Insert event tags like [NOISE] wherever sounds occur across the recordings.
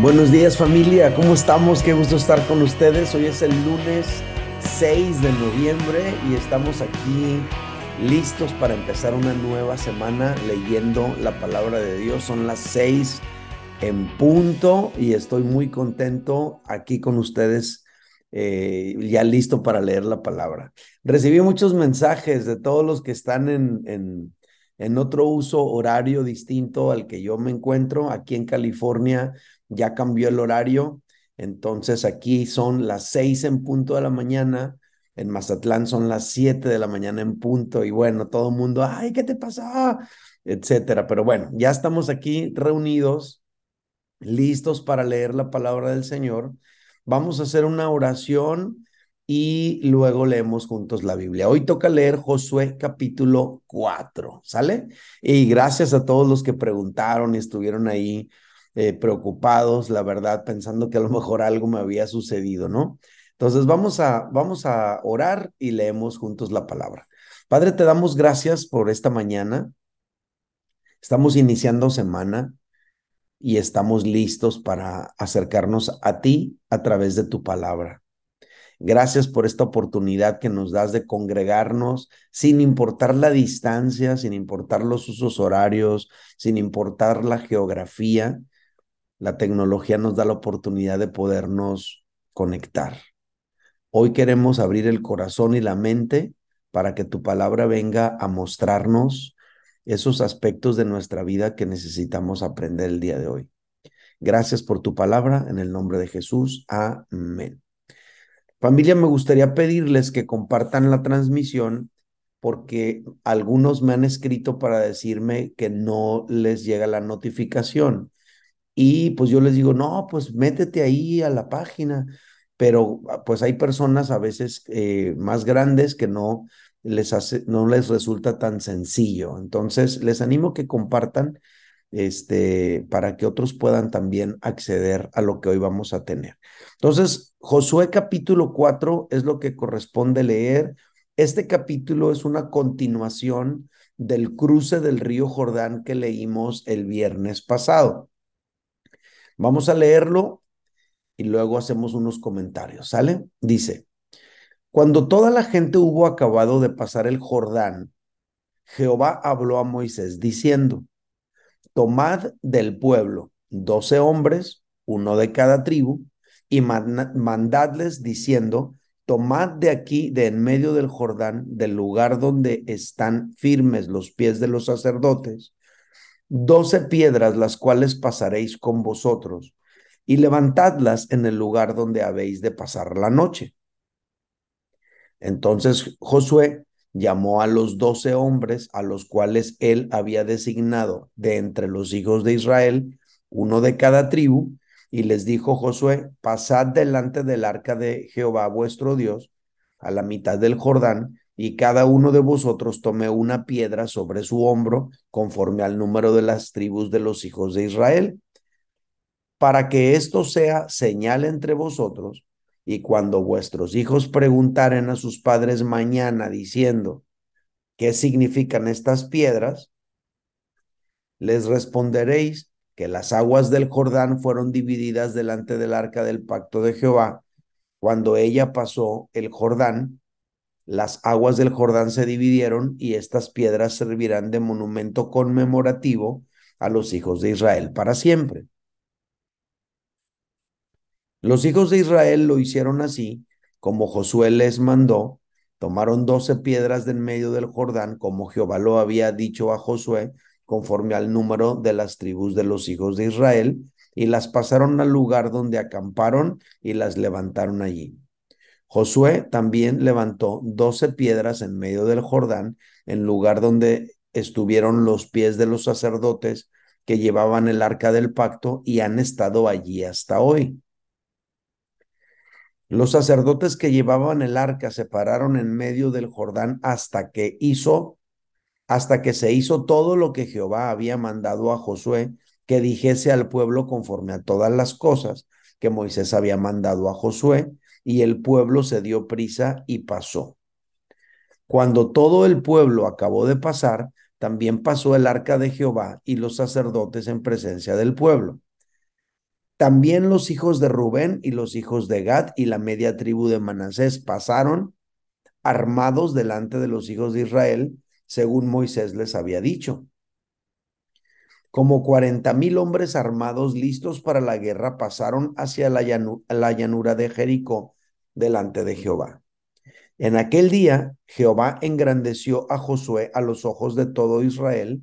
Buenos días familia, ¿cómo estamos? Qué gusto estar con ustedes. Hoy es el lunes 6 de noviembre y estamos aquí listos para empezar una nueva semana leyendo la palabra de Dios. Son las 6 en punto y estoy muy contento aquí con ustedes, eh, ya listo para leer la palabra. Recibí muchos mensajes de todos los que están en, en, en otro uso horario distinto al que yo me encuentro aquí en California ya cambió el horario, entonces aquí son las seis en punto de la mañana, en Mazatlán son las siete de la mañana en punto, y bueno, todo el mundo, ay, ¿qué te pasa? Etcétera. Pero bueno, ya estamos aquí reunidos, listos para leer la palabra del Señor. Vamos a hacer una oración y luego leemos juntos la Biblia. Hoy toca leer Josué capítulo 4, ¿sale? Y gracias a todos los que preguntaron y estuvieron ahí eh, preocupados, la verdad, pensando que a lo mejor algo me había sucedido, ¿no? Entonces vamos a, vamos a orar y leemos juntos la palabra. Padre, te damos gracias por esta mañana. Estamos iniciando semana y estamos listos para acercarnos a ti a través de tu palabra. Gracias por esta oportunidad que nos das de congregarnos sin importar la distancia, sin importar los usos horarios, sin importar la geografía la tecnología nos da la oportunidad de podernos conectar. Hoy queremos abrir el corazón y la mente para que tu palabra venga a mostrarnos esos aspectos de nuestra vida que necesitamos aprender el día de hoy. Gracias por tu palabra, en el nombre de Jesús. Amén. Familia, me gustaría pedirles que compartan la transmisión porque algunos me han escrito para decirme que no les llega la notificación. Y pues yo les digo, no, pues métete ahí a la página, pero ah, pues hay personas a veces eh, más grandes que no les hace, no les resulta tan sencillo. Entonces, les animo que compartan este, para que otros puedan también acceder a lo que hoy vamos a tener. Entonces, Josué capítulo 4 es lo que corresponde leer. Este capítulo es una continuación del cruce del río Jordán que leímos el viernes pasado. Vamos a leerlo y luego hacemos unos comentarios, ¿sale? Dice, cuando toda la gente hubo acabado de pasar el Jordán, Jehová habló a Moisés diciendo, tomad del pueblo doce hombres, uno de cada tribu, y mandadles diciendo, tomad de aquí, de en medio del Jordán, del lugar donde están firmes los pies de los sacerdotes, doce piedras las cuales pasaréis con vosotros, y levantadlas en el lugar donde habéis de pasar la noche. Entonces Josué llamó a los doce hombres a los cuales él había designado de entre los hijos de Israel, uno de cada tribu, y les dijo Josué, pasad delante del arca de Jehová vuestro Dios, a la mitad del Jordán, y cada uno de vosotros tome una piedra sobre su hombro, conforme al número de las tribus de los hijos de Israel, para que esto sea señal entre vosotros, y cuando vuestros hijos preguntaren a sus padres mañana diciendo, ¿qué significan estas piedras? Les responderéis que las aguas del Jordán fueron divididas delante del arca del pacto de Jehová, cuando ella pasó el Jordán las aguas del Jordán se dividieron y estas piedras servirán de monumento conmemorativo a los hijos de Israel para siempre. Los hijos de Israel lo hicieron así, como Josué les mandó, tomaron doce piedras del medio del Jordán, como Jehová lo había dicho a Josué, conforme al número de las tribus de los hijos de Israel, y las pasaron al lugar donde acamparon y las levantaron allí. Josué también levantó doce piedras en medio del Jordán, en lugar donde estuvieron los pies de los sacerdotes que llevaban el arca del pacto y han estado allí hasta hoy. Los sacerdotes que llevaban el arca se pararon en medio del Jordán hasta que hizo, hasta que se hizo todo lo que Jehová había mandado a Josué que dijese al pueblo conforme a todas las cosas que Moisés había mandado a Josué y el pueblo se dio prisa y pasó. Cuando todo el pueblo acabó de pasar, también pasó el arca de Jehová y los sacerdotes en presencia del pueblo. También los hijos de Rubén y los hijos de Gad y la media tribu de Manasés pasaron armados delante de los hijos de Israel, según Moisés les había dicho. Como cuarenta mil hombres armados listos para la guerra pasaron hacia la, la llanura de Jericó delante de Jehová. En aquel día Jehová engrandeció a Josué a los ojos de todo Israel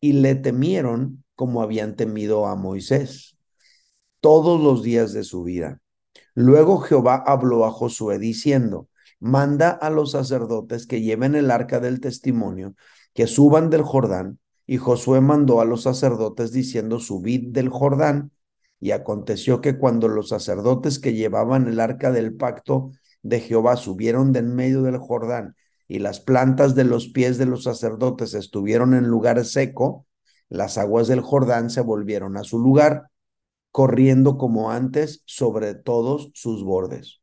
y le temieron como habían temido a Moisés todos los días de su vida. Luego Jehová habló a Josué diciendo, manda a los sacerdotes que lleven el arca del testimonio, que suban del Jordán. Y Josué mandó a los sacerdotes diciendo, subid del Jordán. Y aconteció que cuando los sacerdotes que llevaban el arca del pacto de Jehová subieron de en medio del Jordán y las plantas de los pies de los sacerdotes estuvieron en lugar seco, las aguas del Jordán se volvieron a su lugar corriendo como antes sobre todos sus bordes.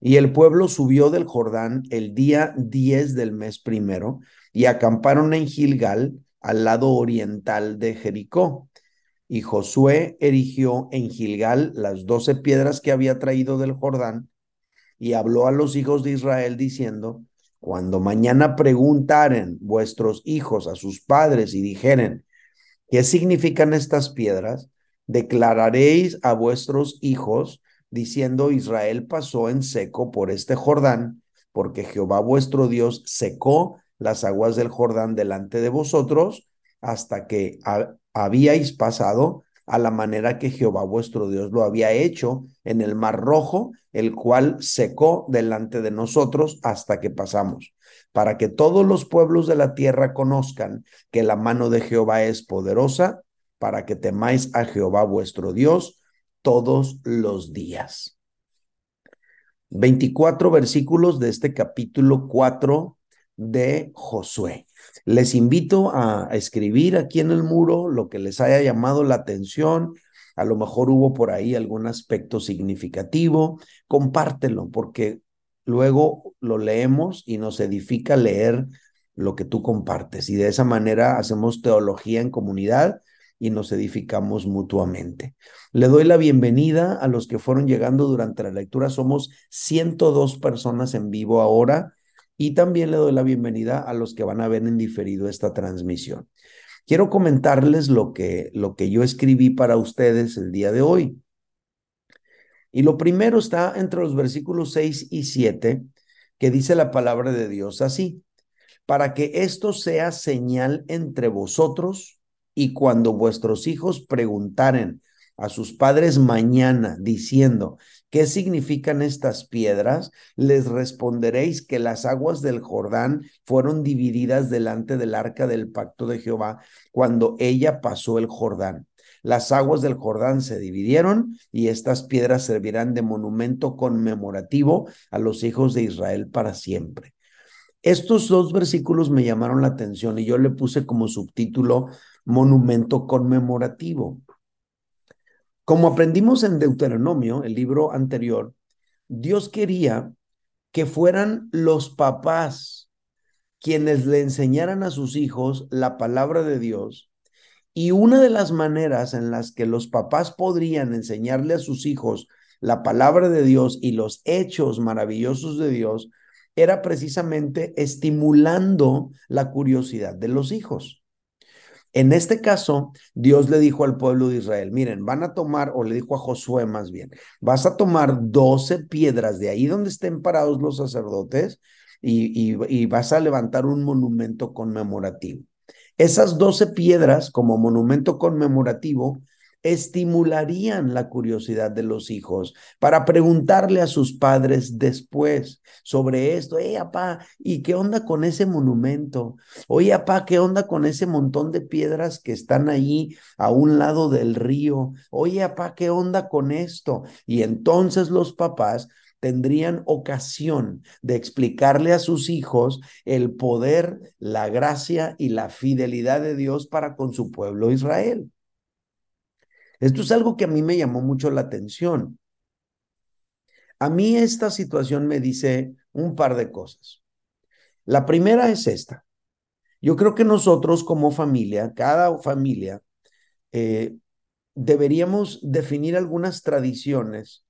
Y el pueblo subió del Jordán el día 10 del mes primero y acamparon en Gilgal, al lado oriental de Jericó. Y Josué erigió en Gilgal las doce piedras que había traído del Jordán y habló a los hijos de Israel diciendo, cuando mañana preguntaren vuestros hijos a sus padres y dijeren, ¿Qué significan estas piedras? Declararéis a vuestros hijos, diciendo, Israel pasó en seco por este Jordán, porque Jehová vuestro Dios secó las aguas del Jordán delante de vosotros hasta que habíais pasado a la manera que Jehová vuestro Dios lo había hecho en el mar rojo, el cual secó delante de nosotros hasta que pasamos para que todos los pueblos de la tierra conozcan que la mano de Jehová es poderosa, para que temáis a Jehová vuestro Dios todos los días. 24 versículos de este capítulo 4 de Josué. Les invito a escribir aquí en el muro lo que les haya llamado la atención. A lo mejor hubo por ahí algún aspecto significativo. Compártelo porque luego lo leemos y nos edifica leer lo que tú compartes. Y de esa manera hacemos teología en comunidad y nos edificamos mutuamente. Le doy la bienvenida a los que fueron llegando durante la lectura. Somos 102 personas en vivo ahora y también le doy la bienvenida a los que van a ver en diferido esta transmisión. Quiero comentarles lo que, lo que yo escribí para ustedes el día de hoy. Y lo primero está entre los versículos 6 y 7, que dice la palabra de Dios así, para que esto sea señal entre vosotros y cuando vuestros hijos preguntaren a sus padres mañana diciendo, ¿qué significan estas piedras? Les responderéis que las aguas del Jordán fueron divididas delante del arca del pacto de Jehová cuando ella pasó el Jordán las aguas del Jordán se dividieron y estas piedras servirán de monumento conmemorativo a los hijos de Israel para siempre. Estos dos versículos me llamaron la atención y yo le puse como subtítulo monumento conmemorativo. Como aprendimos en Deuteronomio, el libro anterior, Dios quería que fueran los papás quienes le enseñaran a sus hijos la palabra de Dios y una de las maneras en las que los papás podrían enseñarle a sus hijos la palabra de Dios y los hechos maravillosos de Dios era precisamente estimulando la curiosidad de los hijos. En este caso, Dios le dijo al pueblo de Israel, miren, van a tomar, o le dijo a Josué más bien, vas a tomar 12 piedras de ahí donde estén parados los sacerdotes y, y vas a levantar un monumento conmemorativo. Esas doce piedras como monumento conmemorativo estimularían la curiosidad de los hijos para preguntarle a sus padres después sobre esto. Oye, papá, ¿y qué onda con ese monumento? Oye, papá, ¿qué onda con ese montón de piedras que están ahí a un lado del río? Oye, papá, ¿qué onda con esto? Y entonces los papás tendrían ocasión de explicarle a sus hijos el poder, la gracia y la fidelidad de Dios para con su pueblo Israel. Esto es algo que a mí me llamó mucho la atención. A mí esta situación me dice un par de cosas. La primera es esta. Yo creo que nosotros como familia, cada familia, eh, deberíamos definir algunas tradiciones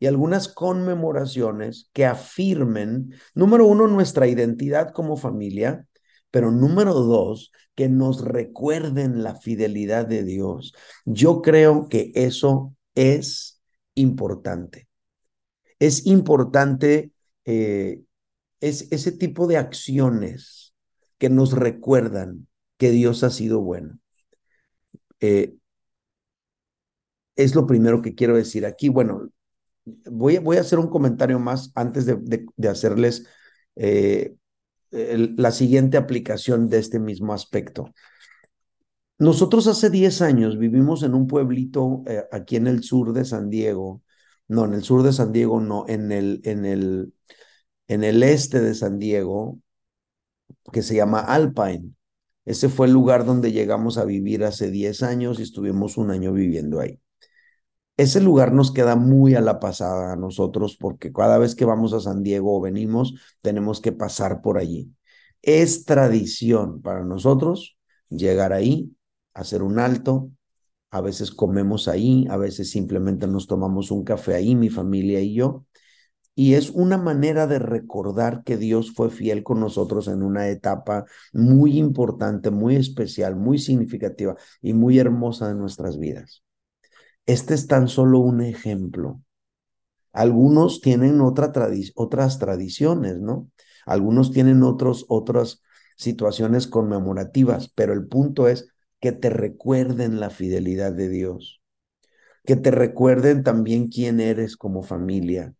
y algunas conmemoraciones que afirmen, número uno, nuestra identidad como familia, pero número dos, que nos recuerden la fidelidad de Dios. Yo creo que eso es importante. Es importante eh, es ese tipo de acciones que nos recuerdan que Dios ha sido bueno. Eh, es lo primero que quiero decir aquí. Bueno, voy, voy a hacer un comentario más antes de, hacerles eh, la siguiente aplicación de este mismo aspecto. Nosotros hace 10 años vivimos en un pueblito eh, aquí en el sur de San Diego, no, en el sur de San Diego, no, en el, en el, en el este de San Diego, que se llama Alpine. Ese fue el lugar donde llegamos a vivir hace 10 años y estuvimos un año viviendo ahí. Ese lugar nos queda muy a la pasada a nosotros porque cada vez que vamos a San Diego o venimos, tenemos que pasar por allí. Es tradición para nosotros llegar ahí, hacer un alto, a veces comemos ahí, a veces simplemente nos tomamos un café ahí, mi familia y yo, y es una manera de recordar que Dios fue fiel con nosotros en una etapa muy importante, muy especial, muy significativa y muy hermosa de nuestras vidas. Este es tan solo un ejemplo. Algunos tienen otra otras tradiciones, ¿no? Algunos tienen otros, otras situaciones conmemorativas, pero el punto es que te recuerden la fidelidad de Dios, que te recuerden también quién eres como familia,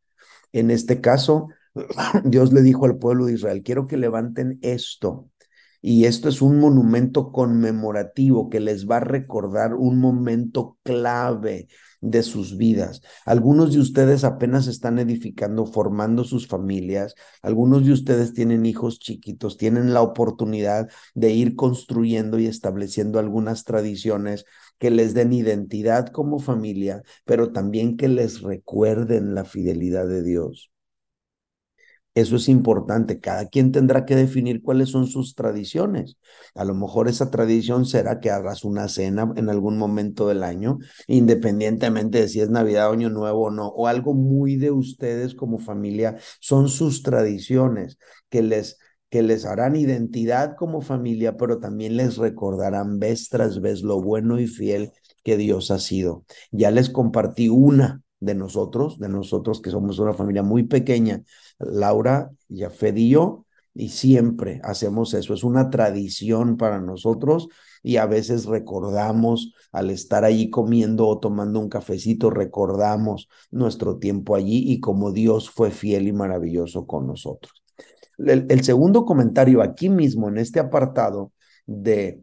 en este caso, [CLEARS THROAT] Dios le dijo al pueblo de Israel, quiero que levanten esto. Y esto es un monumento conmemorativo que les va a recordar un momento clave de sus vidas. Algunos de ustedes apenas están edificando, formando sus familias. Algunos de ustedes tienen hijos chiquitos, tienen la oportunidad de ir construyendo y estableciendo algunas tradiciones que les den identidad como familia, pero también que les recuerden la fidelidad de Dios. Eso es importante. Cada quien tendrá que definir cuáles son sus tradiciones. A lo mejor esa tradición será que hagas una cena en algún momento del año, independientemente de si es Navidad, Año Nuevo o no, o algo muy de ustedes como familia. Son sus tradiciones que les que les harán identidad como familia, pero también les recordarán vez tras vez lo bueno y fiel que Dios ha sido. Ya les compartí una de nosotros, de nosotros que somos una familia muy pequeña, Laura, Yafed y yo, y siempre hacemos eso. Es una tradición para nosotros y a veces recordamos al estar allí comiendo o tomando un cafecito, recordamos nuestro tiempo allí y cómo Dios fue fiel y maravilloso con nosotros. El, segundo comentario aquí mismo en este apartado de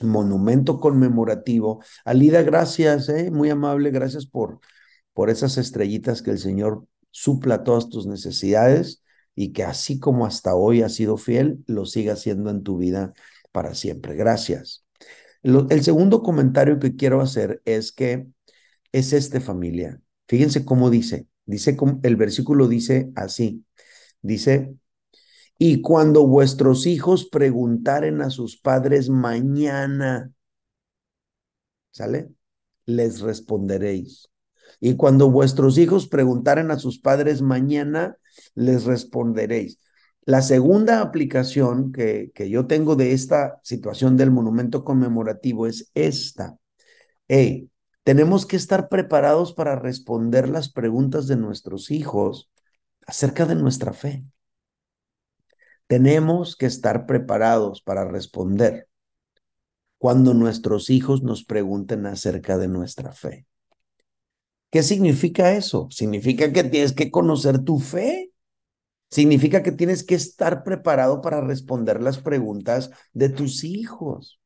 monumento conmemorativo. Alida, gracias, eh, muy amable, gracias por, por esas estrellitas que el Señor supla todas tus necesidades y que así como hasta hoy ha sido fiel, lo siga haciendo en tu vida para siempre. Gracias. el segundo comentario que quiero hacer es que es este familia. Fíjense cómo dice, dice el versículo dice así. Dice, y cuando vuestros hijos preguntaren a sus padres mañana, ¿sale? Les responderéis. Y cuando vuestros hijos preguntaren a sus padres mañana, les responderéis. La segunda aplicación que, que yo tengo de esta situación del monumento conmemorativo es esta. Hey, tenemos que estar preparados para responder las preguntas de nuestros hijos acerca de nuestra fe. Tenemos que estar preparados para responder cuando nuestros hijos nos pregunten acerca de nuestra fe. ¿Qué significa eso? Significa que tienes que conocer tu fe. Significa que tienes que estar preparado para responder las preguntas de tus hijos.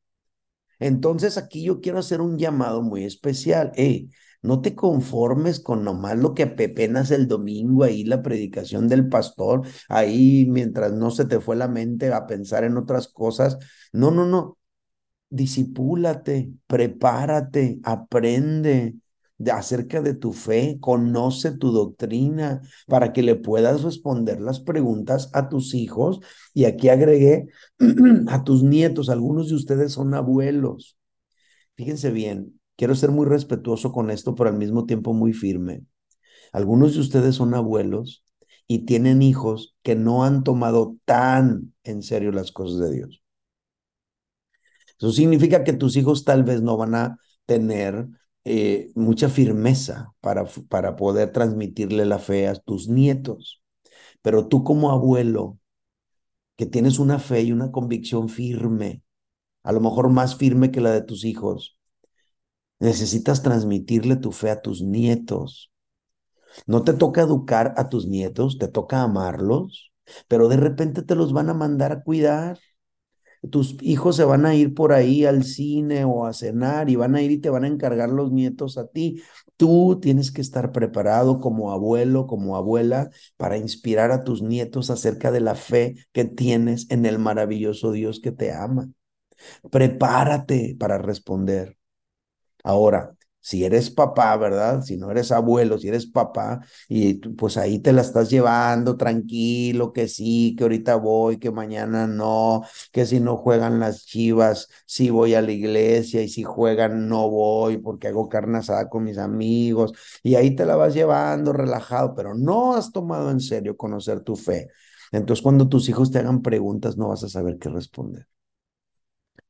Entonces aquí yo quiero hacer un llamado muy especial. Hey, no te conformes con nomás lo que apenas el domingo ahí la predicación del pastor, ahí mientras no se te fue la mente a pensar en otras cosas. No, no, no. Disipúlate, prepárate, aprende de acerca de tu fe, conoce tu doctrina para que le puedas responder las preguntas a tus hijos. Y aquí agregué [CLEARS THROAT] a tus nietos, algunos de ustedes son abuelos. Fíjense bien, quiero ser muy respetuoso con esto, pero al mismo tiempo muy firme. Algunos de ustedes son abuelos y tienen hijos que no han tomado tan en serio las cosas de Dios. Eso significa que tus hijos tal vez no van a tener eh, mucha firmeza para, para poder transmitirle la fe a tus nietos. Pero tú como abuelo, que tienes una fe y una convicción firme, a lo mejor más firme que la de tus hijos, necesitas transmitirle tu fe a tus nietos. No te toca educar a tus nietos, te toca amarlos, pero de repente te los van a mandar a cuidar tus hijos se van a ir por ahí al cine o a cenar y van a ir y te van a encargar los nietos a ti. Tú tienes que estar preparado como abuelo, como abuela, para inspirar a tus nietos acerca de la fe que tienes en el maravilloso Dios que te ama. Prepárate para responder. Ahora, si eres papá, ¿verdad? Si no eres abuelo, si eres papá, y pues ahí te la estás llevando tranquilo, que sí, que ahorita voy, que mañana no, que si no juegan las chivas, sí voy a la iglesia, y si juegan no voy porque hago carne asada con mis amigos, y ahí te la vas llevando relajado, pero no has tomado en serio conocer tu fe. Entonces, cuando tus hijos te hagan preguntas, no vas a saber qué responder.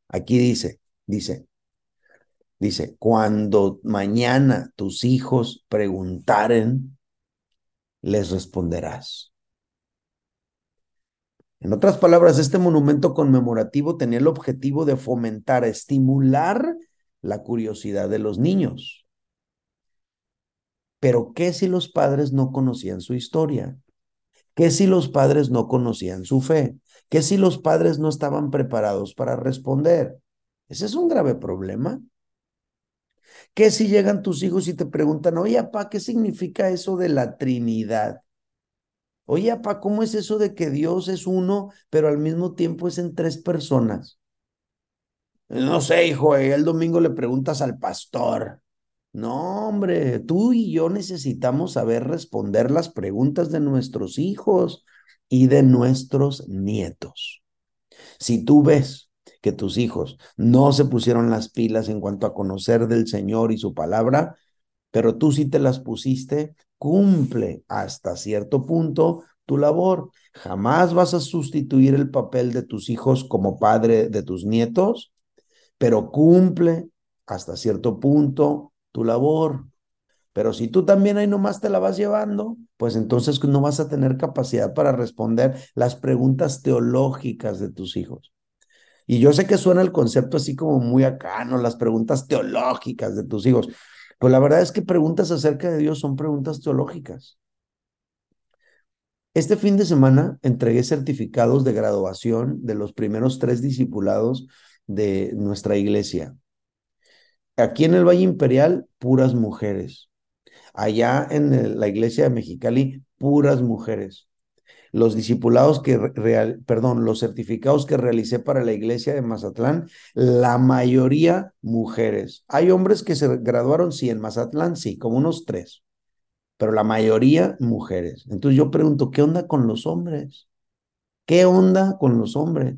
Aquí dice, dice, Dice, cuando mañana tus hijos preguntaren, les responderás. En otras palabras, este monumento conmemorativo tenía el objetivo de fomentar, estimular la curiosidad de los niños. Pero ¿qué si los padres no conocían su historia? ¿Qué si los padres no conocían su fe? ¿Qué si los padres no estaban preparados para responder? Ese es un grave problema. ¿Qué si llegan tus hijos y te preguntan, oye, papá, ¿qué significa eso de la Trinidad? Oye, papá, ¿cómo es eso de que Dios es uno, pero al mismo tiempo es en tres personas? No sé, hijo, el domingo le preguntas al pastor. No, hombre, tú y yo necesitamos saber responder las preguntas de nuestros hijos y de nuestros nietos. Si tú ves que tus hijos no se pusieron las pilas en cuanto a conocer del Señor y su palabra, pero tú sí te las pusiste, cumple hasta cierto punto tu labor. Jamás vas a sustituir el papel de tus hijos como padre de tus nietos, pero cumple hasta cierto punto tu labor. Pero si tú también ahí nomás te la vas llevando, pues entonces no vas a tener capacidad para responder las preguntas teológicas de tus hijos. Y yo sé que suena el concepto así como muy acá, ¿no? Las preguntas teológicas de tus hijos. Pues la verdad es que preguntas acerca de Dios son preguntas teológicas. Este fin de semana entregué certificados de graduación de los primeros tres discipulados de nuestra iglesia. Aquí en el Valle Imperial, puras mujeres. Allá en la iglesia de Mexicali, puras mujeres los discipulados que, real, perdón, los certificados que realicé para la iglesia de Mazatlán, la mayoría mujeres. Hay hombres que se graduaron, sí, en Mazatlán, sí, como unos tres, pero la mayoría mujeres. Entonces yo pregunto, ¿qué onda con los hombres? ¿Qué onda con los hombres?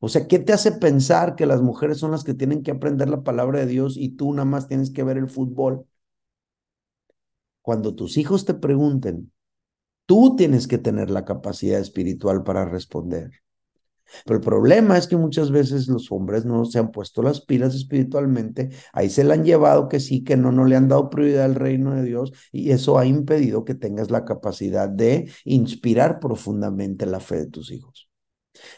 O sea, ¿qué te hace pensar que las mujeres son las que tienen que aprender la palabra de Dios y tú nada más tienes que ver el fútbol? Cuando tus hijos te pregunten, Tú tienes que tener la capacidad espiritual para responder. Pero el problema es que muchas veces los hombres no se han puesto las pilas espiritualmente, ahí se le han llevado que sí, que no, no le han dado prioridad al reino de Dios y eso ha impedido que tengas la capacidad de inspirar profundamente la fe de tus hijos.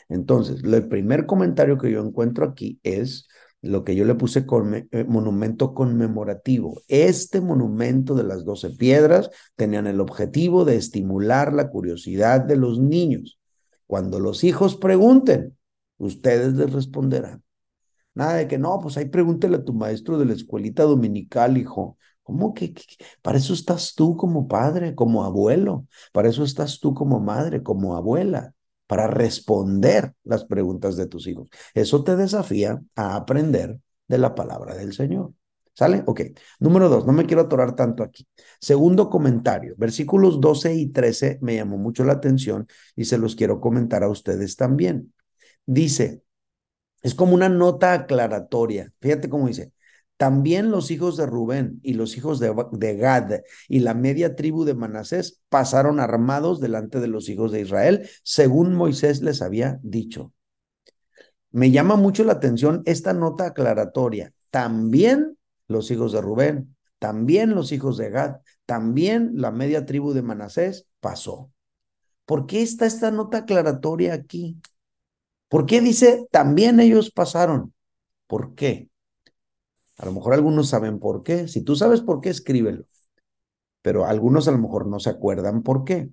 Entonces, el primer comentario que yo encuentro aquí es lo que yo le puse con eh, monumento conmemorativo. Este monumento de las doce piedras tenían el objetivo de estimular la curiosidad de los niños. Cuando los hijos pregunten, ustedes les responderán. Nada de que no, pues ahí pregúntele a tu maestro de la escuelita dominical, hijo. ¿Cómo que, que, Para eso estás tú como padre, como abuelo. Para eso estás tú como madre, como abuela para responder las preguntas de tus hijos. Eso te desafía a aprender de la palabra del Señor. ¿Sale? Ok. Número dos, no me quiero atorar tanto aquí. Segundo comentario, versículos 12 y 13 me llamó mucho la atención y se los quiero comentar a ustedes también. Dice, es como una nota aclaratoria. Fíjate cómo dice, También los hijos de Rubén y los hijos de, de, Gad y la media tribu de Manasés pasaron armados delante de los hijos de Israel, según Moisés les había dicho. Me llama mucho la atención esta nota aclaratoria. También los hijos de Rubén, también los hijos de Gad, también la media tribu de Manasés pasó. ¿Por qué está esta nota aclaratoria aquí? ¿Por qué dice también ellos pasaron? ¿Por qué? A lo mejor algunos saben por qué. Si tú sabes por qué, escríbelo. Pero algunos a lo mejor no se acuerdan por qué.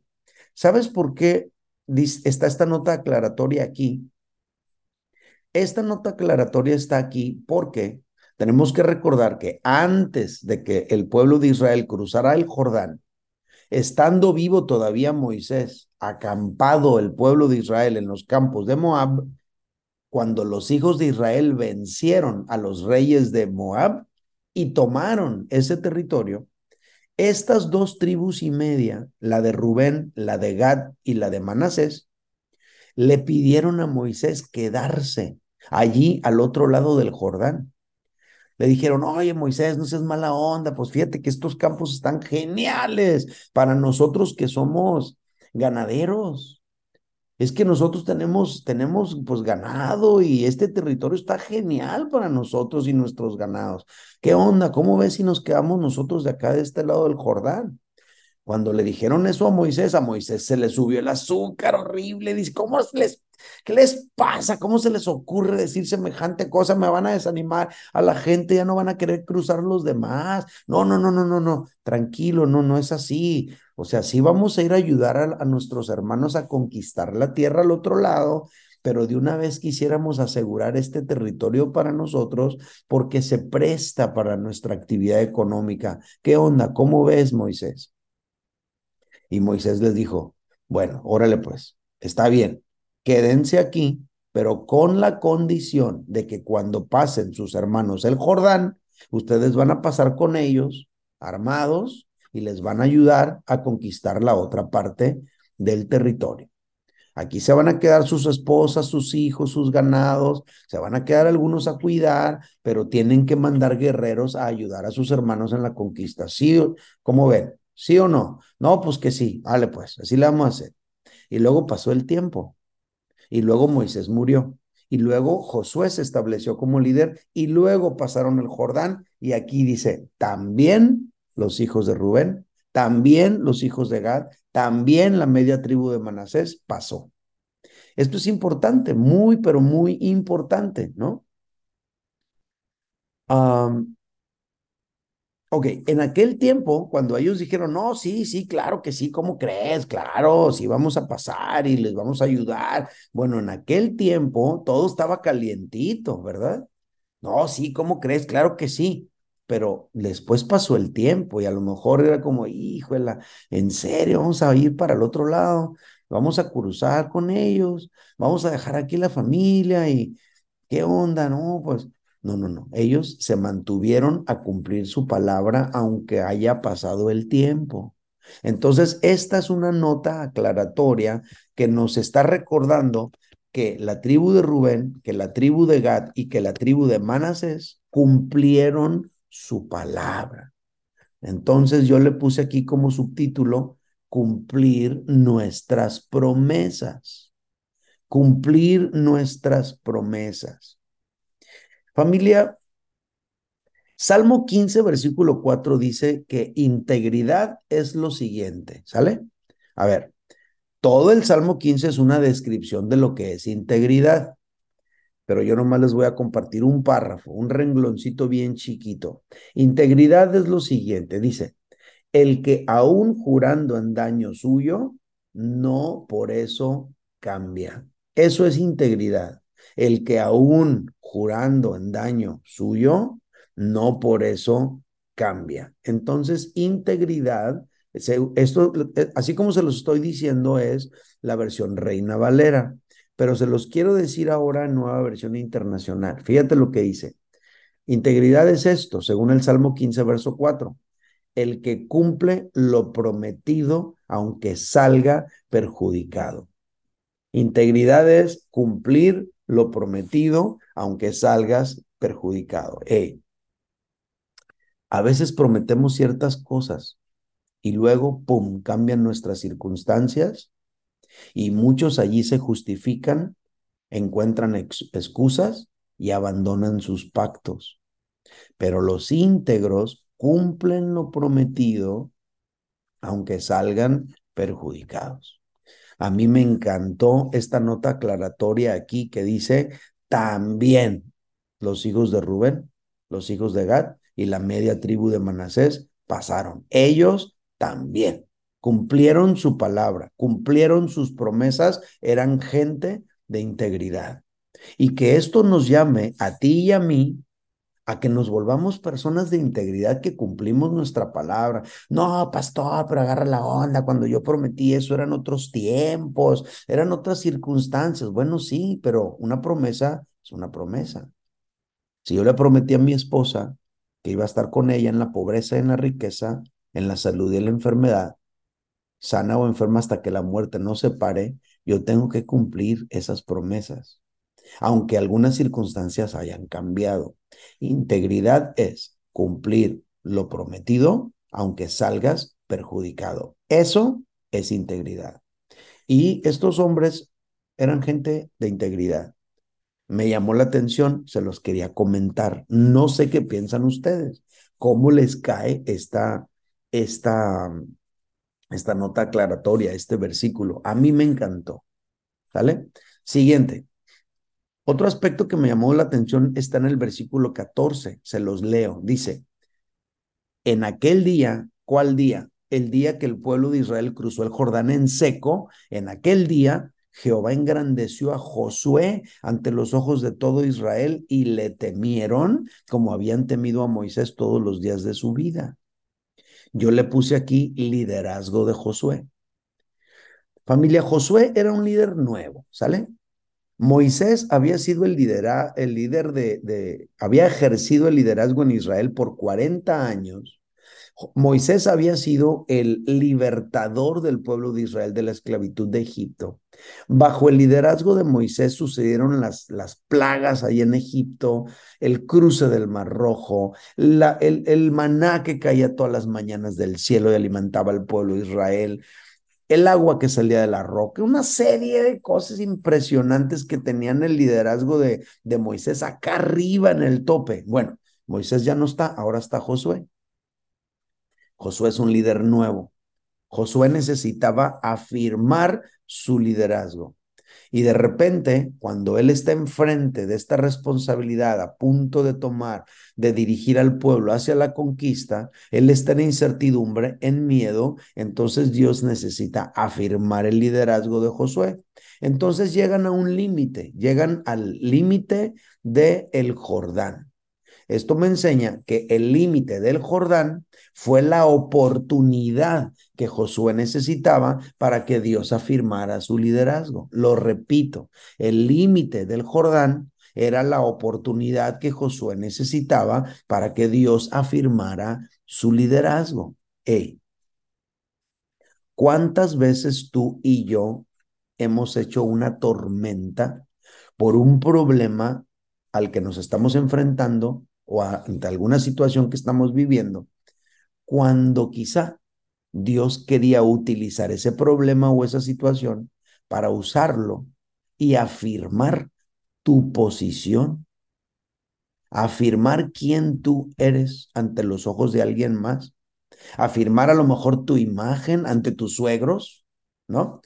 ¿Sabes por qué está esta nota aclaratoria aquí? Esta nota aclaratoria está aquí porque tenemos que recordar que antes de que el pueblo de Israel cruzara el Jordán, estando vivo todavía Moisés, acampado el pueblo de Israel en los campos de Moab, cuando los hijos de Israel vencieron a los reyes de Moab y tomaron ese territorio, estas dos tribus y media, la de Rubén, la de Gad y la de Manasés, le pidieron a Moisés quedarse allí al otro lado del Jordán. Le dijeron, oye Moisés, no seas mala onda, pues fíjate que estos campos están geniales para nosotros que somos ganaderos. Es que nosotros tenemos, tenemos pues ganado y este territorio está genial para nosotros y nuestros ganados. ¿Qué onda? ¿Cómo ves si nos quedamos nosotros de acá, de este lado del Jordán? Cuando le dijeron eso a Moisés, a Moisés se le subió el azúcar horrible. Dice, ¿cómo les, qué les pasa? ¿Cómo se les ocurre decir semejante cosa? Me van a desanimar a la gente, ya no van a querer cruzar los demás. No, no, no, no, no, no. Tranquilo, no, no es así. O sea, sí vamos a ir a ayudar a, a nuestros hermanos a conquistar la tierra al otro lado, pero de una vez quisiéramos asegurar este territorio para nosotros porque se presta para nuestra actividad económica. ¿Qué onda? ¿Cómo ves, Moisés? Y Moisés les dijo, bueno, órale pues, está bien, quédense aquí, pero con la condición de que cuando pasen sus hermanos el Jordán, ustedes van a pasar con ellos armados y les van a ayudar a conquistar la otra parte del territorio. Aquí se van a quedar sus esposas, sus hijos, sus ganados, se van a quedar algunos a cuidar, pero tienen que mandar guerreros a ayudar a sus hermanos en la conquista. ¿Sí? ¿Cómo ven? ¿Sí o no? No, pues que sí. Vale, pues, así le vamos a hacer. Y luego pasó el tiempo. Y luego Moisés murió. Y luego Josué se estableció como líder. Y luego pasaron el Jordán. Y aquí dice, también los hijos de Rubén, también los hijos de Gad, también la media tribu de Manasés pasó. Esto es importante, muy, pero muy importante, ¿no? Ok, en aquel tiempo, cuando ellos dijeron, no, sí, sí, claro que sí, ¿cómo crees? Claro, sí vamos a pasar y les vamos a ayudar. Bueno, en aquel tiempo todo estaba calientito, ¿verdad? No, sí, ¿cómo crees? Claro que sí. Pero después pasó el tiempo y a lo mejor era como, híjole, en serio, vamos a ir para el otro lado, vamos a cruzar con ellos, vamos a dejar aquí la familia y, ¿qué onda? No, pues no, no, no. Ellos se mantuvieron a cumplir su palabra aunque haya pasado el tiempo. Entonces, esta es una nota aclaratoria que nos está recordando que la tribu de Rubén, que la tribu de Gad y que la tribu de Manasés cumplieron su palabra. Entonces yo le puse aquí como subtítulo, cumplir nuestras promesas. Cumplir nuestras promesas. Familia, Salmo 15, versículo 4 dice que integridad es lo siguiente, ¿sale? A ver, todo el Salmo 15 es una descripción de lo que es integridad, pero yo nomás les voy a compartir un párrafo, un rengloncito bien chiquito. Integridad es lo siguiente, dice, el que aún jurando en daño suyo, no por eso cambia. Eso es integridad el que aún jurando en daño suyo, no por eso cambia. Entonces, integridad, esto, eh, así como se los estoy diciendo, es la versión Reina Valera, pero se los quiero decir ahora en nueva versión internacional. Fíjate lo que dice. Integridad es esto, según el Salmo 15, verso 4. El que cumple lo prometido, aunque salga perjudicado. Integridad es cumplir lo prometido, aunque salgas perjudicado. A veces prometemos ciertas cosas y luego, ¡pum!, cambian nuestras circunstancias y muchos allí se justifican, encuentran excusas y abandonan sus pactos. Pero los íntegros cumplen lo prometido, aunque salgan perjudicados. A mí me encantó esta nota aclaratoria aquí que dice, también los hijos de Rubén, los hijos de Gad y la media tribu de Manasés pasaron. Ellos también cumplieron su palabra, cumplieron sus promesas, eran gente de integridad. Y que esto nos llame a ti y a mí a que nos volvamos personas de integridad que cumplimos nuestra palabra. No, pastor, pero agarra la onda. Cuando yo prometí eso eran otros tiempos, eran otras circunstancias. Bueno, sí, pero una promesa es una promesa. Si yo le prometí a mi esposa que iba a estar con ella en la pobreza y en la riqueza, en la salud y en la enfermedad, sana o enferma hasta que la muerte no se pare, yo tengo que cumplir esas promesas, aunque algunas circunstancias hayan cambiado. Integridad es cumplir lo prometido, aunque salgas perjudicado. Eso es integridad. Y estos hombres eran gente de integridad. Me llamó la atención, se los quería comentar. No sé qué piensan ustedes. ¿Cómo les cae esta, esta esta nota aclaratoria, este versículo. A mí me encantó. ¿Sale? Siguiente. Otro aspecto que me llamó la atención está en el versículo 14. Se los leo. Dice, en aquel día, ¿cuál día? El día que el pueblo de Israel cruzó el Jordán en seco, en aquel día Jehová engrandeció a Josué ante los ojos de todo Israel y le temieron como habían temido a Moisés todos los días de su vida. Yo le puse aquí liderazgo de Josué. Familia, Josué era un líder nuevo, ¿sale? Moisés había sido el, el líder de, de, había ejercido el liderazgo en Israel por 40 años Moisés había sido el libertador del pueblo de Israel de la esclavitud de Egipto. Bajo el liderazgo de Moisés sucedieron las, las plagas ahí en Egipto, el cruce del Mar Rojo, el, el maná que caía todas las mañanas del cielo y alimentaba al pueblo de Israel, el agua que salía de la roca, una serie de cosas impresionantes que tenían el liderazgo de, de Moisés acá arriba en el tope. Bueno, Moisés ya no está, ahora está Josué. Josué es un líder nuevo. Josué necesitaba afirmar su liderazgo. Y de repente, cuando él está enfrente de esta responsabilidad a punto de tomar, de dirigir al pueblo hacia la conquista, él está en incertidumbre, en miedo, entonces Dios necesita afirmar el liderazgo de Josué. Entonces llegan a un límite, llegan al límite de el Jordán. Esto me enseña que el límite del Jordán fue la oportunidad que Josué necesitaba para que Dios afirmara su liderazgo. Lo repito, el límite del Jordán era la oportunidad que Josué necesitaba para que Dios afirmara su liderazgo. ¿cuántas veces tú y yo hemos hecho una tormenta por un problema al que nos estamos enfrentando o ante alguna situación que estamos viviendo cuando quizá Dios quería utilizar ese problema o esa situación para usarlo y afirmar tu posición, afirmar quién tú eres ante los ojos de alguien más, afirmar a lo mejor tu imagen ante tus suegros, ¿no?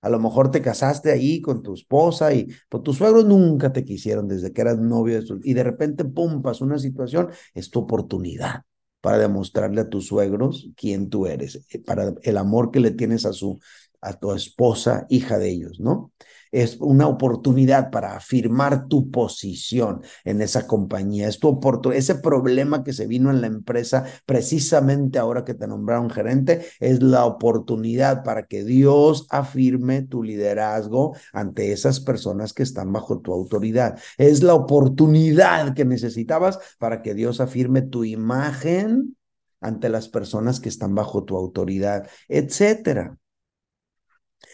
A lo mejor te casaste ahí con tu esposa y pues, tus suegros nunca te quisieron desde que eras novio de y de repente, pum, pasó una situación, es tu oportunidad para demostrarle a tus suegros quién tú eres, eh, para el amor que le tienes a su a tu esposa, hija de ellos, ¿no? Es una oportunidad para afirmar tu posición en esa compañía. Es tu oportunidad. Ese problema que se vino en la empresa, precisamente ahora que te nombraron gerente, es la oportunidad para que Dios afirme tu liderazgo ante esas personas que están bajo tu autoridad. Es la oportunidad que necesitabas para que Dios afirme tu imagen ante las personas que están bajo tu autoridad, etcétera.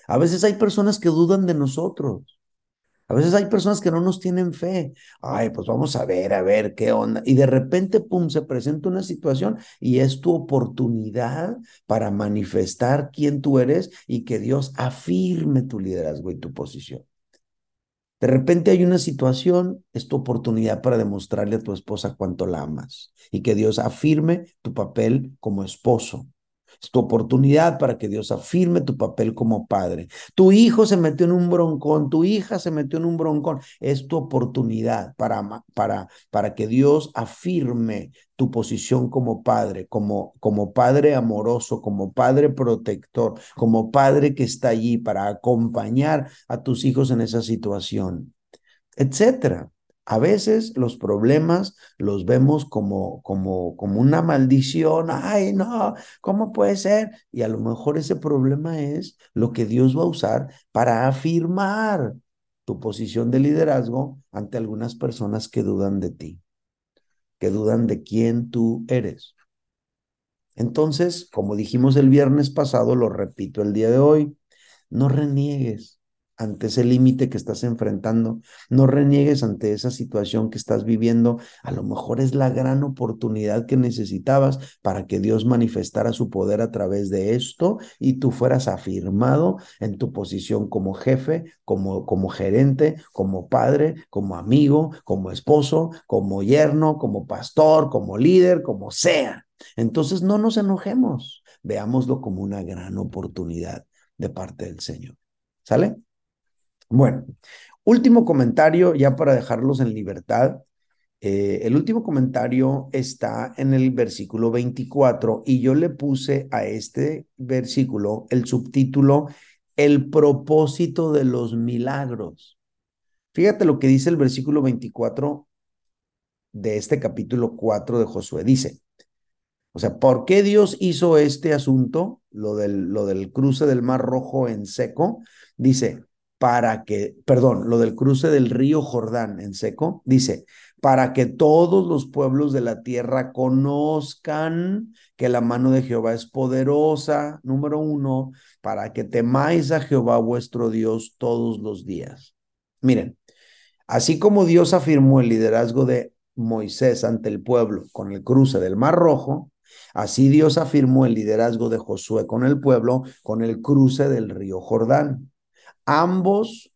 A veces hay personas que dudan de nosotros. A veces hay personas que no nos tienen fe. Ay, pues vamos a ver, a ver qué onda. Y de repente, pum, se presenta una situación y es tu oportunidad para manifestar quién tú eres y que Dios afirme tu liderazgo y tu posición. De repente hay una situación, es tu oportunidad para demostrarle a tu esposa cuánto la amas y que Dios afirme tu papel como esposo. Es tu oportunidad para que Dios afirme tu papel como padre. Tu hijo se metió en un broncón, tu hija se metió en un broncón. Es tu oportunidad para, para, para que Dios afirme tu posición como padre, como, como padre amoroso, como padre protector, como padre que está allí para acompañar a tus hijos en esa situación, etcétera. A veces los problemas los vemos como, como, como una maldición. Ay, no, ¿cómo puede ser? Y a lo mejor ese problema es lo que Dios va a usar para afirmar tu posición de liderazgo ante algunas personas que dudan de ti, que dudan de quién tú eres. Entonces, como dijimos el viernes pasado, lo repito el día de hoy, no reniegues, ante ese límite que estás enfrentando. No reniegues ante esa situación que estás viviendo. A lo mejor es la gran oportunidad que necesitabas para que Dios manifestara su poder a través de esto y tú fueras afirmado en tu posición como jefe, como, como gerente, como padre, como amigo, como esposo, como yerno, como pastor, como líder, como sea. Entonces no nos enojemos, veámoslo como una gran oportunidad de parte del Señor. ¿Sale? Bueno, último comentario ya para dejarlos en libertad. Eh, el último comentario está en el versículo 24 y yo le puse a este versículo el subtítulo El propósito de los milagros. Fíjate lo que dice el versículo 24 de este capítulo 4 de Josué. Dice, o sea, ¿por qué Dios hizo este asunto, lo del, lo del cruce del Mar Rojo en seco? Dice, para que, perdón, lo del cruce del río Jordán en seco, dice, para que todos los pueblos de la tierra conozcan que la mano de Jehová es poderosa, número uno, para que temáis a Jehová vuestro Dios todos los días. Miren, así como Dios afirmó el liderazgo de Moisés ante el pueblo con el cruce del Mar Rojo, así Dios afirmó el liderazgo de Josué con el pueblo con el cruce del río Jordán. Ambos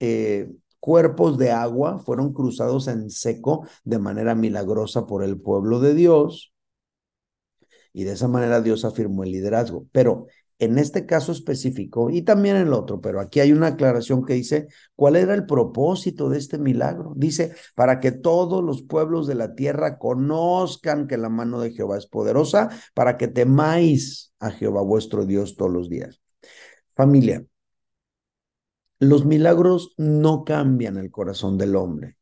eh, cuerpos de agua fueron cruzados en seco de manera milagrosa por el pueblo de Dios. Y de esa manera Dios afirmó el liderazgo. Pero en este caso específico y también en el otro, pero aquí hay una aclaración que dice, ¿cuál era el propósito de este milagro? Dice, para que todos los pueblos de la tierra conozcan que la mano de Jehová es poderosa, para que temáis a Jehová vuestro Dios todos los días. Familia, los milagros no cambian el corazón del hombre,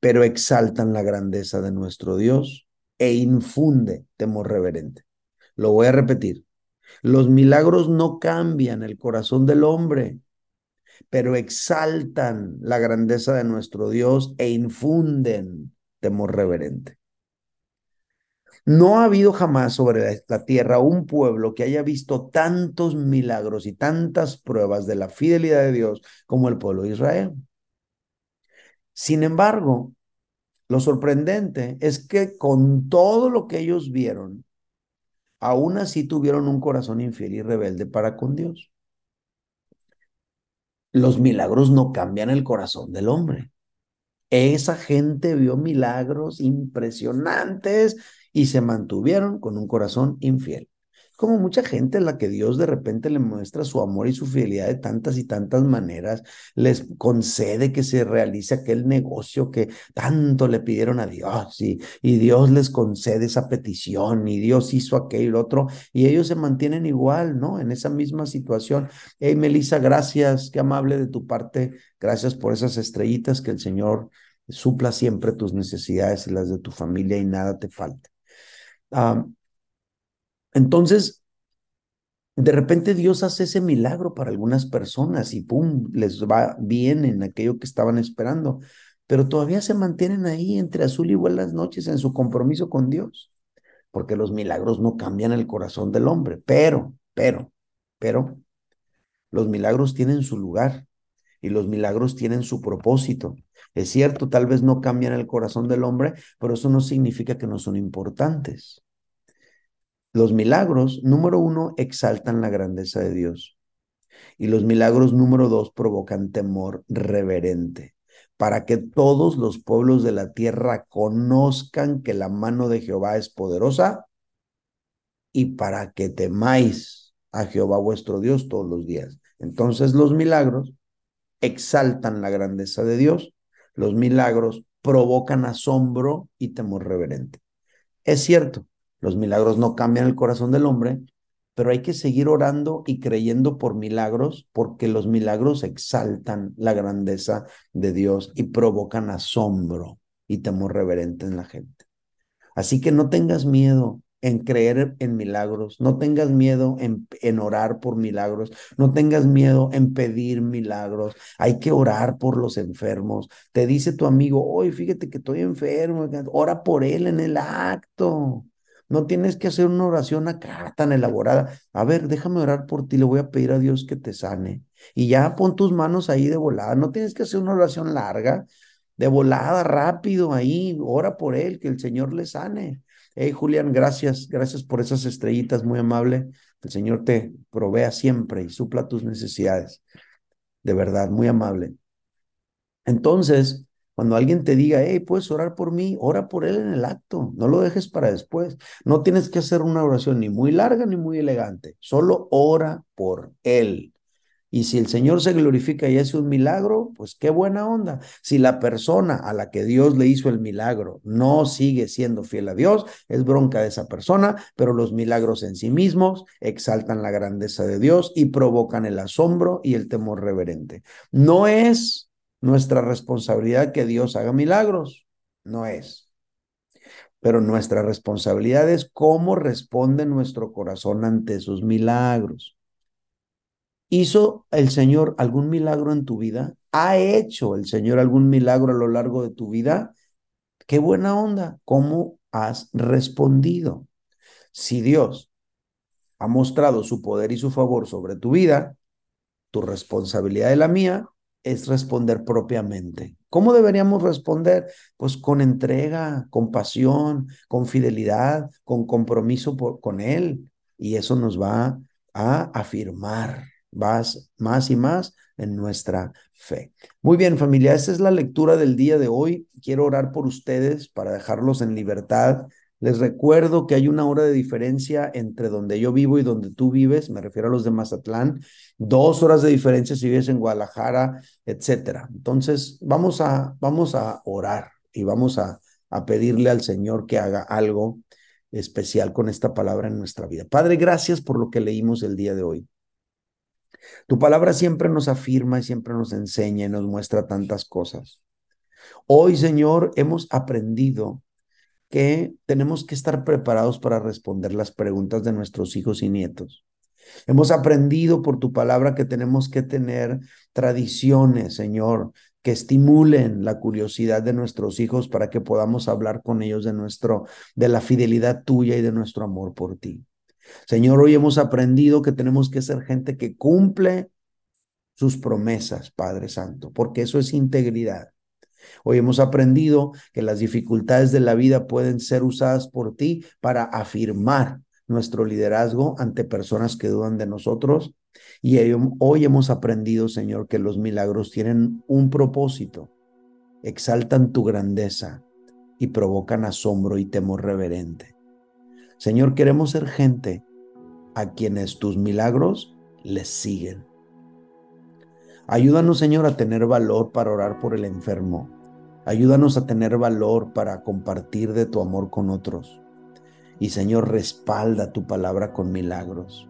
pero exaltan la grandeza de nuestro Dios e infunde temor reverente. Lo voy a repetir. Los milagros no cambian el corazón del hombre, pero exaltan la grandeza de nuestro Dios e infunden temor reverente. No ha habido jamás sobre la tierra un pueblo que haya visto tantos milagros y tantas pruebas de la fidelidad de Dios como el pueblo de Israel. Sin embargo, lo sorprendente es que con todo lo que ellos vieron, aún así tuvieron un corazón infiel y rebelde para con Dios. Los milagros no cambian el corazón del hombre. Esa gente vio milagros impresionantes y se mantuvieron con un corazón infiel. Como mucha gente a la que Dios de repente le muestra su amor y su fidelidad de tantas y tantas maneras, les concede que se realice aquel negocio que tanto le pidieron a Dios y, Dios les concede esa petición y Dios hizo aquello otro y ellos se mantienen igual, ¿no? En esa misma situación. Hey, Melissa, gracias, qué amable de tu parte, gracias por esas estrellitas, que el Señor supla siempre tus necesidades y las de tu familia y nada te falte entonces, de repente Dios hace ese milagro para algunas personas y pum, les va bien en aquello que estaban esperando, pero todavía se mantienen ahí entre azul y buenas noches en su compromiso con Dios, porque los milagros no cambian el corazón del hombre, pero, pero, pero, los milagros tienen su lugar y los milagros tienen su propósito. Es cierto, tal vez no cambian el corazón del hombre, pero eso no significa que no son importantes. Los milagros, número uno, exaltan la grandeza de Dios. Y los milagros, número dos, provocan temor reverente, para que todos los pueblos de la tierra conozcan que la mano de Jehová es poderosa y para que temáis a Jehová vuestro Dios todos los días. Entonces los milagros exaltan la grandeza de Dios, los milagros provocan asombro y temor reverente. Es cierto, los milagros no cambian el corazón del hombre, pero hay que seguir orando y creyendo por milagros, porque los milagros exaltan la grandeza de Dios y provocan asombro y temor reverente en la gente. Así que no tengas miedo, en creer en milagros, no tengas miedo en, en, orar por milagros, no tengas miedo en pedir milagros, hay que orar por los enfermos. Te dice tu amigo, oye, fíjate que estoy enfermo, ora por él en el acto. No tienes que hacer una oración acá tan elaborada. A ver, déjame orar por ti, le voy a pedir a Dios que te sane. Y ya pon tus manos ahí de volada, no tienes que hacer una oración larga, de volada, rápido ahí, ora por él, que el Señor le sane. Hey, Julián, gracias, gracias por esas estrellitas, muy amable. El Señor te provea siempre y supla tus necesidades. De verdad, muy amable. Entonces, cuando alguien te diga, hey, puedes orar por mí, ora por él en el acto, no lo dejes para después. No tienes que hacer una oración ni muy larga ni muy elegante, solo ora por él. Y si el Señor se glorifica y hace un milagro, pues qué buena onda. Si la persona a la que Dios le hizo el milagro no sigue siendo fiel a Dios, es bronca de esa persona, pero los milagros en sí mismos exaltan la grandeza de Dios y provocan el asombro y el temor reverente. No es nuestra responsabilidad que Dios haga milagros, no es. Pero nuestra responsabilidad es cómo responde nuestro corazón ante esos milagros. ¿Hizo el Señor algún milagro en tu vida? ¿Ha hecho el Señor algún milagro a lo largo de tu vida? Qué buena onda. ¿Cómo has respondido? Si Dios ha mostrado su poder y su favor sobre tu vida, tu responsabilidad y la mía es responder propiamente. ¿Cómo deberíamos responder? Pues con entrega, con pasión, con fidelidad, con compromiso con Él. Y eso nos va a afirmar vas más y más en nuestra fe. Muy bien, familia, esa es la lectura del día de hoy. Quiero orar por ustedes para dejarlos en libertad. Les recuerdo que hay una hora de diferencia entre donde yo vivo y donde tú vives, me refiero a los de Mazatlán, dos horas de diferencia si vives en Guadalajara, etcétera. Entonces, vamos a, vamos a orar y vamos a, a pedirle al Señor que haga algo especial con esta palabra en nuestra vida. Padre, gracias por lo que leímos el día de hoy. Tu palabra siempre nos afirma y siempre nos enseña y nos muestra tantas cosas. Hoy, Señor, hemos aprendido que tenemos que estar preparados para responder las preguntas de nuestros hijos y nietos. Hemos aprendido por tu palabra que tenemos que tener tradiciones, Señor, que estimulen la curiosidad de nuestros hijos para que podamos hablar con ellos de nuestro de la fidelidad tuya y de nuestro amor por ti. Señor, hoy hemos aprendido que tenemos que ser gente que cumple sus promesas, Padre Santo, porque eso es integridad. Hoy hemos aprendido que las dificultades de la vida pueden ser usadas por ti para afirmar nuestro liderazgo ante personas que dudan de nosotros. Y hoy hemos aprendido, Señor, que los milagros tienen un propósito, exaltan tu grandeza y provocan asombro y temor reverente. Señor, queremos ser gente a quienes tus milagros les siguen. Ayúdanos, Señor, a tener valor para orar por el enfermo. Ayúdanos a tener valor para compartir de tu amor con otros. Y Señor, respalda tu palabra con milagros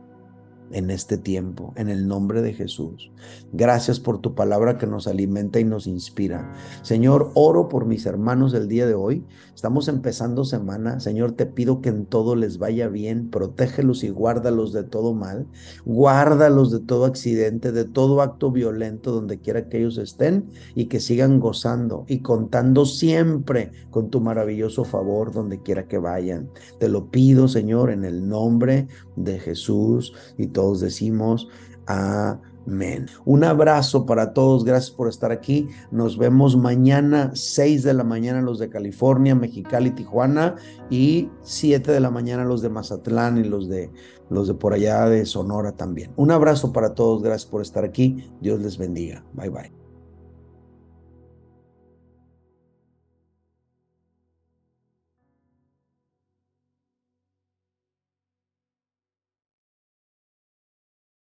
en este tiempo, en el nombre de Jesús. Gracias por tu palabra que nos alimenta y nos inspira. Señor, oro por mis hermanos del día de hoy. Estamos empezando semana. Señor, te pido que en todo les vaya bien. Protégelos y guárdalos de todo mal. Guárdalos de todo accidente, de todo acto violento donde quiera que ellos estén y que sigan gozando y contando siempre con tu maravilloso favor donde quiera que vayan. Te lo pido, Señor, en el nombre de Jesús y todos decimos amén. Un abrazo para todos, gracias por estar aquí. Nos vemos mañana 6 de la mañana los de California, Mexicali, Tijuana y 7 de la mañana los de Mazatlán y los de los de por allá de Sonora también. Un abrazo para todos, gracias por estar aquí. Dios les bendiga. Bye bye.